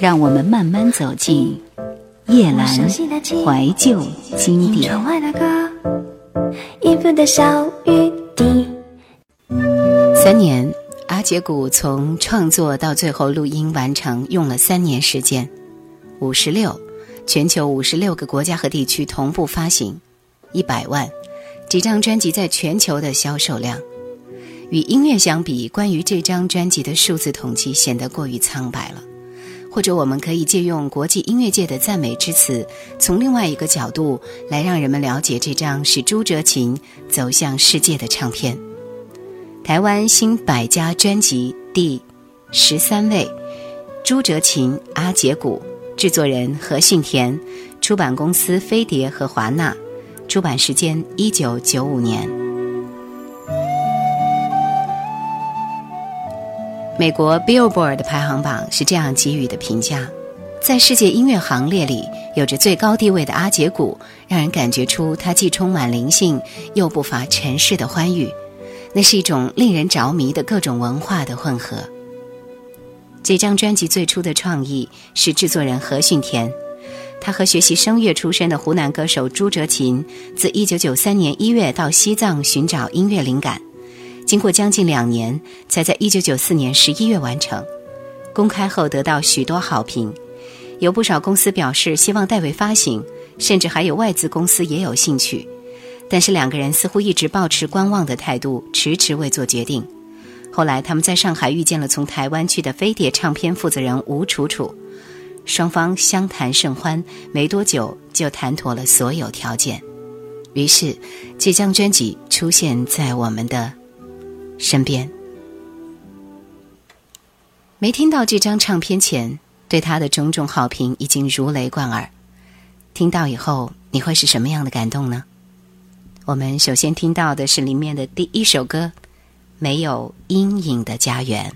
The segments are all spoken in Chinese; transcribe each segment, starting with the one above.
让我们慢慢走进叶阑怀旧经典。三年，阿杰古从创作到最后录音完成用了三年时间，五十六，全球五十六个国家和地区同步发行，一百万，几张专辑在全球的销售量。与音乐相比，关于这张专辑的数字统计显得过于苍白了。或者，我们可以借用国际音乐界的赞美之词，从另外一个角度来让人们了解这张使朱哲琴走向世界的唱片。台湾新百家专辑第十三位，朱哲琴、阿杰古，制作人何信田，出版公司飞碟和华纳，出版时间一九九五年。美国 Billboard 排行榜是这样给予的评价：在世界音乐行列里，有着最高地位的阿杰古，让人感觉出他既充满灵性，又不乏尘世的欢愉。那是一种令人着迷的各种文化的混合。这张专辑最初的创意是制作人何训田，他和学习声乐出身的湖南歌手朱哲琴，自1993年1月到西藏寻找音乐灵感。经过将近两年，才在1994年11月完成。公开后得到许多好评，有不少公司表示希望代为发行，甚至还有外资公司也有兴趣。但是两个人似乎一直保持观望的态度，迟迟未做决定。后来他们在上海遇见了从台湾去的飞碟唱片负责人吴楚楚，双方相谈甚欢，没多久就谈妥了所有条件。于是，这张专辑出现在我们的。身边，没听到这张唱片前，对他的种种好评已经如雷贯耳。听到以后，你会是什么样的感动呢？我们首先听到的是里面的第一首歌，《没有阴影的家园》。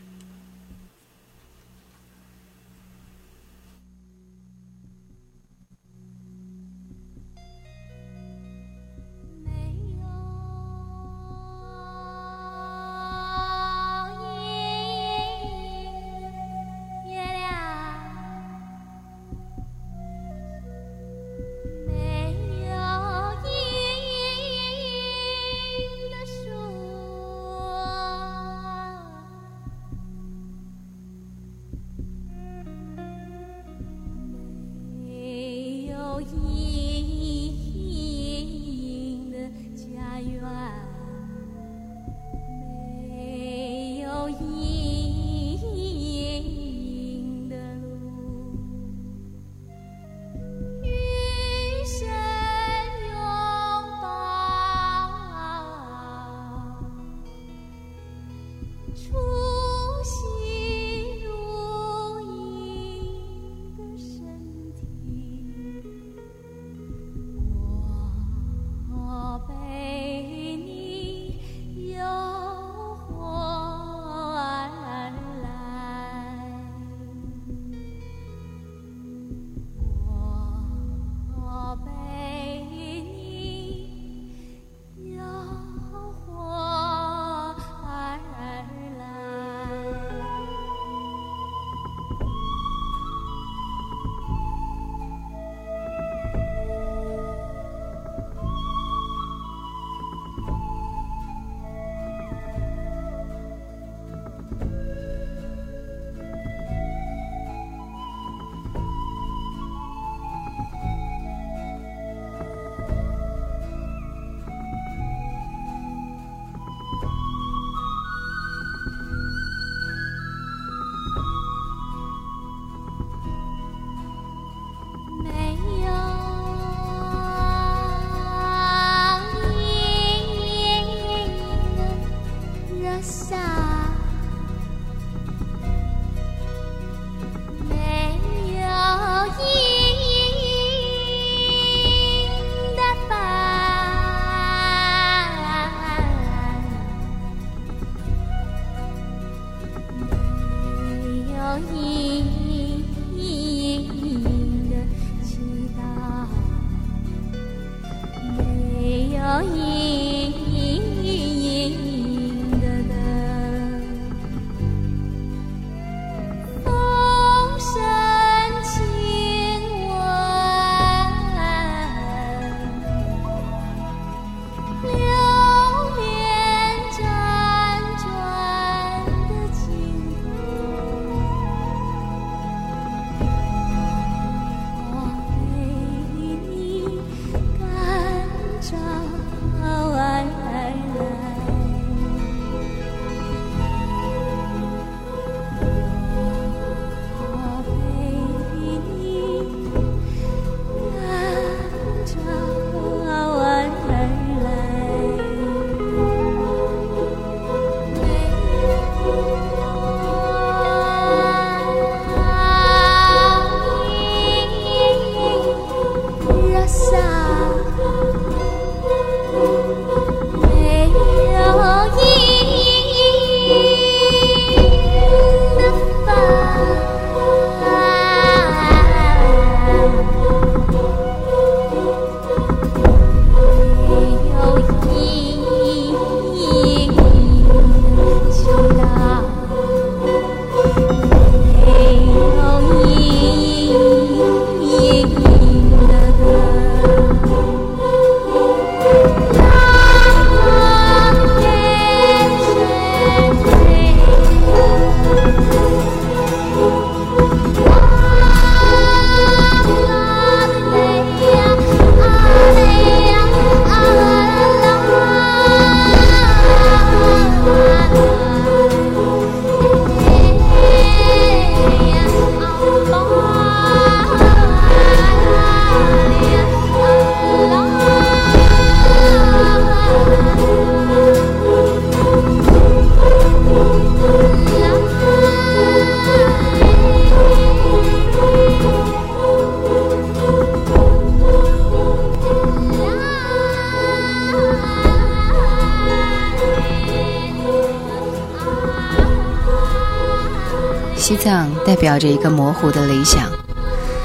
藏代表着一个模糊的理想，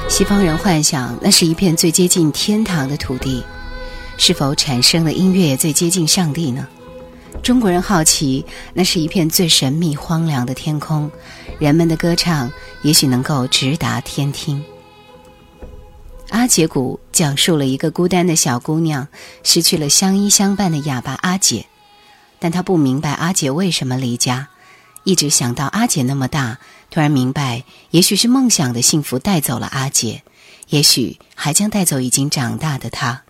西方人幻想那是一片最接近天堂的土地，是否产生的音乐最接近上帝呢？中国人好奇那是一片最神秘荒凉的天空，人们的歌唱也许能够直达天听。阿姐谷讲述了一个孤单的小姑娘失去了相依相伴的哑巴阿姐，但她不明白阿姐为什么离家，一直想到阿姐那么大，突然明白，也许是梦想的幸福带走了阿杰，也许还将带走已经长大的他。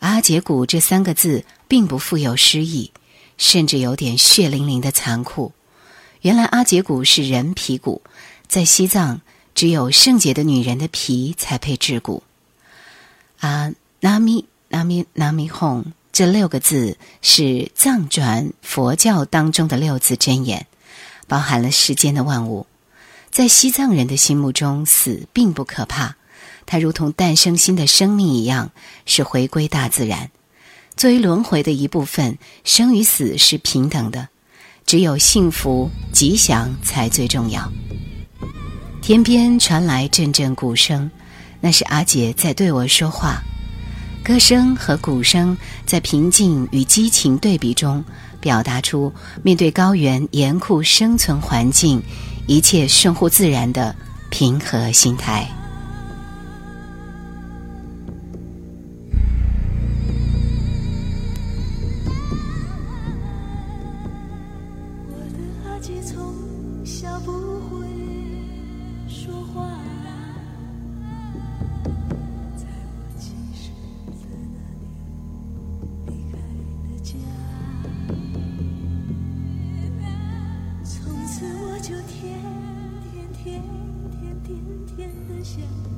阿杰谷这三个字并不富有诗意，甚至有点血淋淋的残酷。原来阿杰谷是人皮骨，在西藏。只有圣洁的女人的皮才配制骨。啊，南咪南咪南咪哄这六个字是藏传佛教当中的六字真言，包含了世间的万物。在西藏人的心目中，死并不可怕，它如同诞生新的生命一样，是回归大自然。作为轮回的一部分，生与死是平等的，只有幸福吉祥才最重要。天边传来阵阵鼓声，那是阿姐在对我说话。歌声和鼓声在平静与激情对比中，表达出面对高原严酷生存环境，一切顺乎自然的平和心态。谢谢。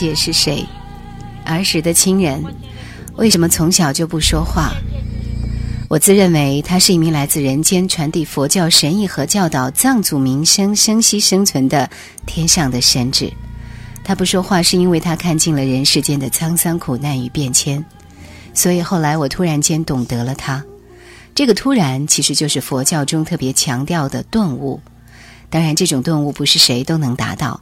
姐是谁？儿时的亲人，为什么从小就不说话？我自认为他是一名来自人间传递佛教神意和教导藏族民生生息生存的天上的神旨。他不说话，是因为他看尽了人世间的沧桑苦难与变迁。所以后来我突然间懂得了他。这个突然，其实就是佛教中特别强调的顿悟。当然，这种顿悟不是谁都能达到。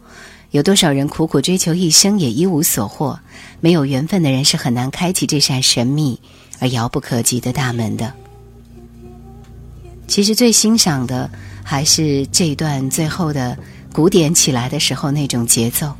有多少人苦苦追求一生也一无所获？没有缘分的人是很难开启这扇神秘而遥不可及的大门的。其实最欣赏的还是这一段最后的鼓点起来的时候那种节奏。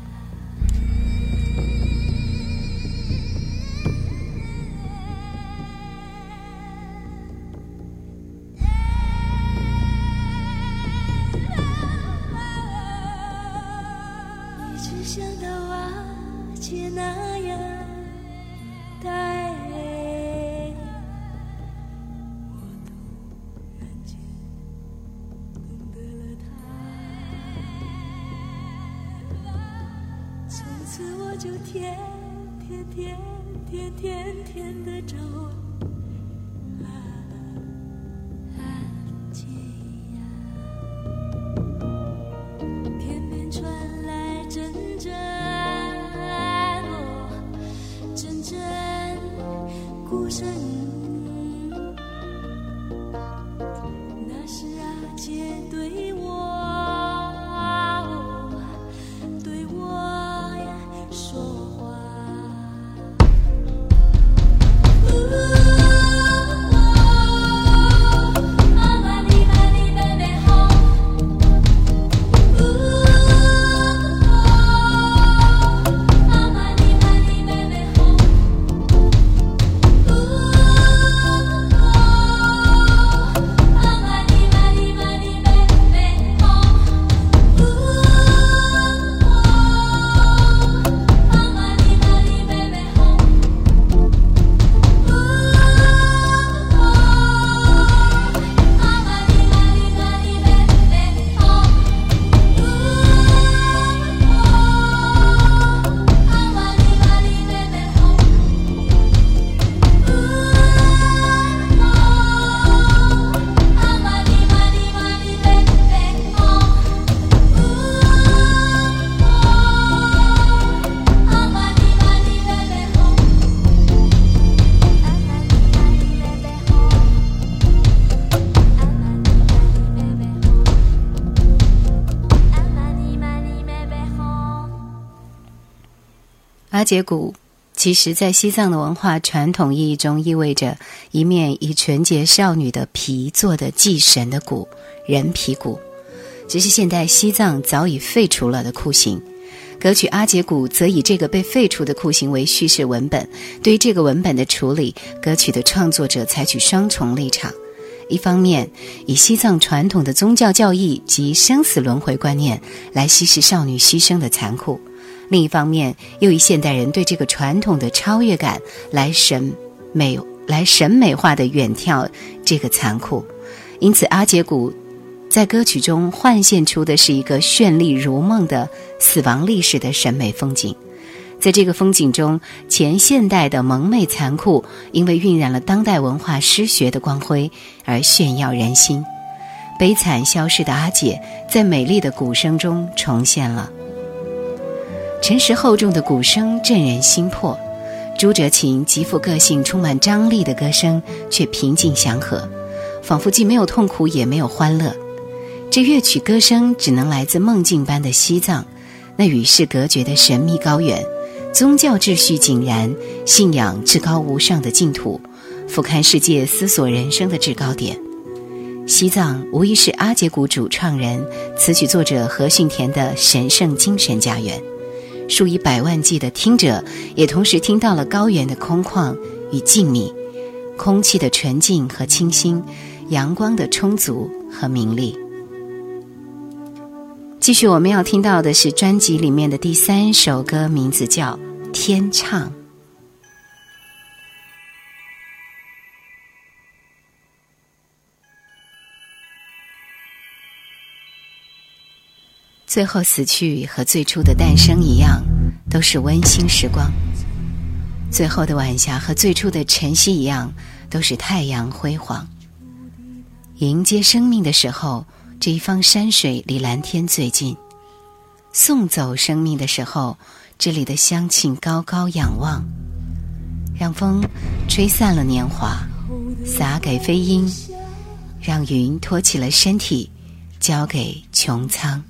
阿姐鼓，其实，在西藏的文化传统意义中，意味着一面以纯洁少女的皮做的祭神的鼓——人皮鼓。只是现代西藏早已废除了的酷刑。歌曲《阿杰古》则以这个被废除的酷刑为叙事文本。对于这个文本的处理，歌曲的创作者采取双重立场：一方面，以西藏传统的宗教教义及生死轮回观念来稀释少女牺牲的残酷。另一方面，又以现代人对这个传统的超越感来审美、来审美化的远眺这个残酷，因此阿杰古在歌曲中幻现出的是一个绚丽如梦的死亡历史的审美风景。在这个风景中，前现代的蒙昧残酷，因为晕染了当代文化诗学的光辉而炫耀人心。悲惨消逝的阿姐，在美丽的鼓声中重现了。沉实厚重的鼓声震人心魄，朱哲琴极富个性、充满张力的歌声却平静祥和，仿佛既没有痛苦也没有欢乐。这乐曲歌声只能来自梦境般的西藏，那与世隔绝的神秘高原，宗教秩序井然，信仰至高无上的净土，俯瞰世界、思索人生的制高点。西藏无疑是阿杰古主创人、词曲作者何训田的神圣精神家园。数以百万计的听者，也同时听到了高原的空旷与静谧，空气的纯净和清新，阳光的充足和明丽。继续，我们要听到的是专辑里面的第三首歌，名字叫《天唱》。最后死去和最初的诞生一样，都是温馨时光。最后的晚霞和最初的晨曦一样，都是太阳辉煌。迎接生命的时候，这一方山水离蓝天最近；送走生命的时候，这里的乡亲高高仰望。让风吹散了年华，洒给飞鹰；让云托起了身体，交给穹苍。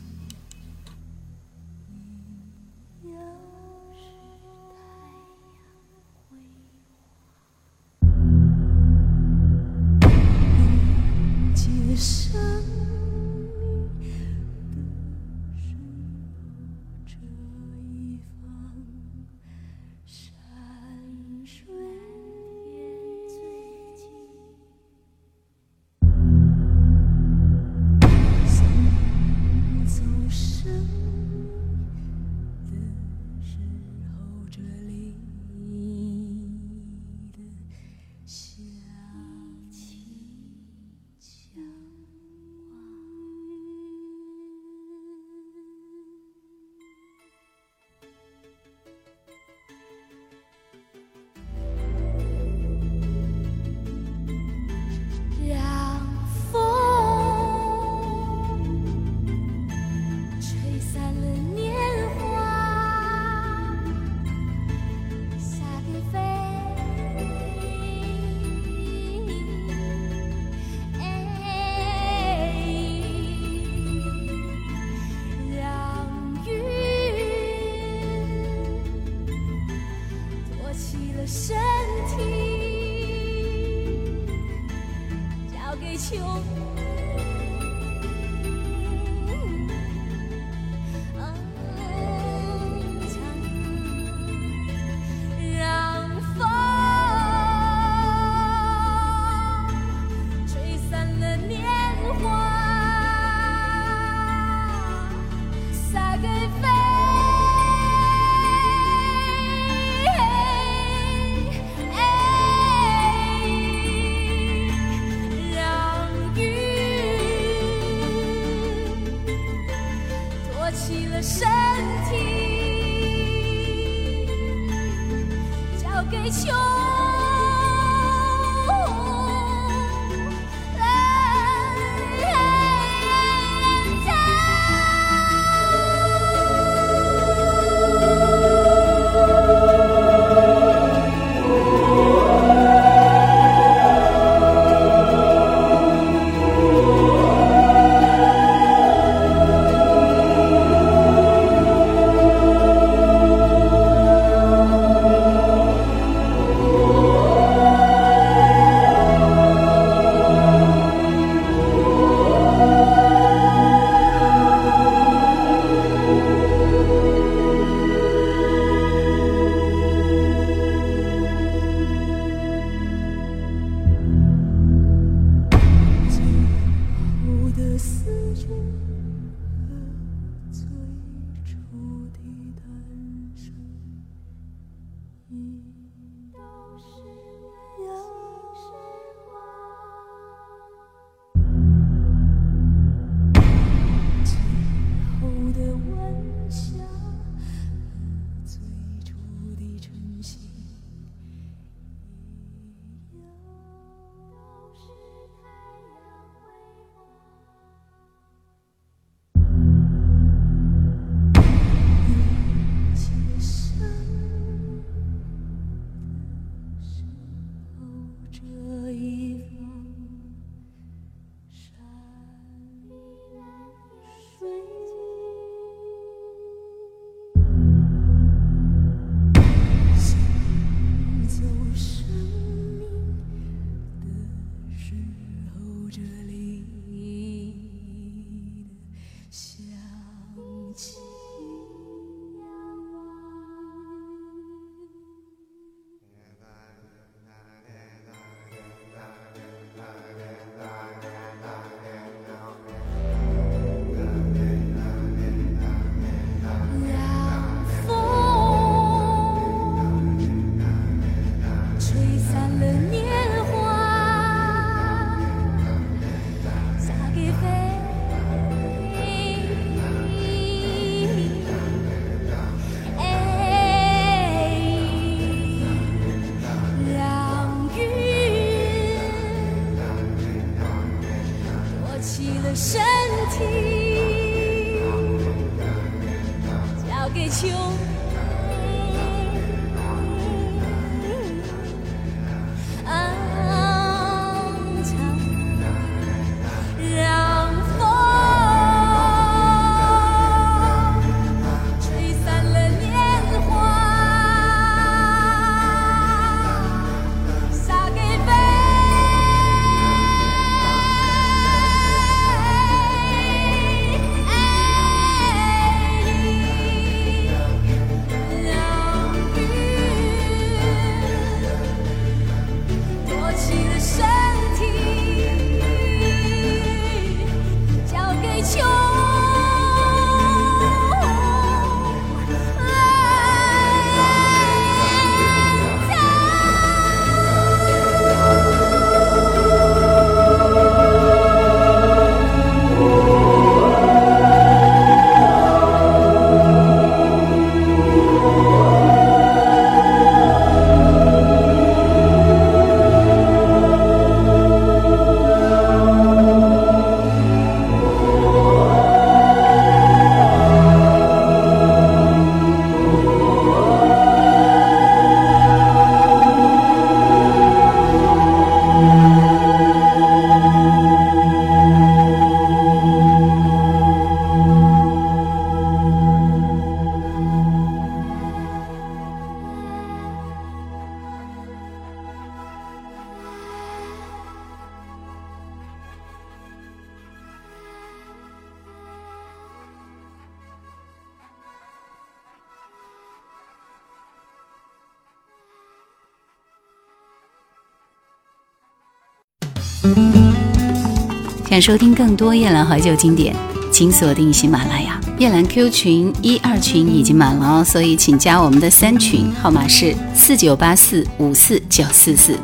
收听更多夜兰怀旧经典，请锁定喜马拉雅。夜兰 Q 群一二群已经满了哦，所以请加我们的三群，号码是四九八四五四九四四。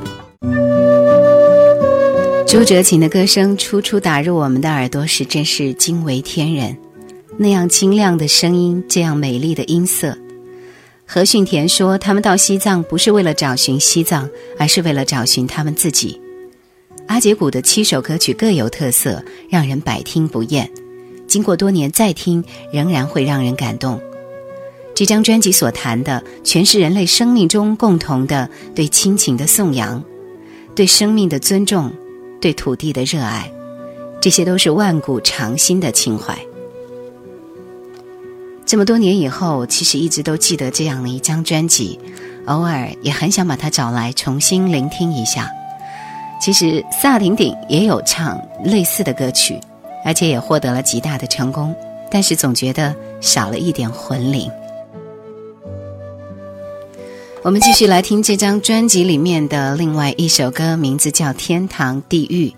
朱哲琴的歌声初初打入我们的耳朵时，真是惊为天人。那样清亮的声音，这样美丽的音色。何训田说，他们到西藏不是为了找寻西藏，而是为了找寻他们自己。阿杰古的七首歌曲各有特色，让人百听不厌。经过多年再听，仍然会让人感动。这张专辑所谈的，全是人类生命中共同的对亲情的颂扬，对生命的尊重，对土地的热爱，这些都是万古长新的情怀。这么多年以后，其实一直都记得这样的一张专辑，偶尔也很想把它找来重新聆听一下。其实萨顶顶也有唱类似的歌曲，而且也获得了极大的成功，但是总觉得少了一点魂灵。我们继续来听这张专辑里面的另外一首歌，名字叫《天堂地狱》。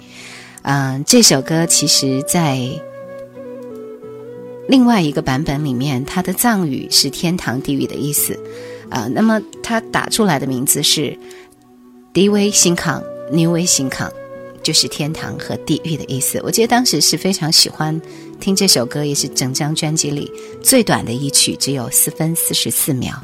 嗯，这首歌其实，在另外一个版本里面，它的藏语是“天堂地狱”的意思。啊，那么它打出来的名字是“迪威新康”。New Way，就是天堂和地狱的意思。我记得当时是非常喜欢听这首歌，也是整张专辑里最短的一曲，只有四分四十四秒。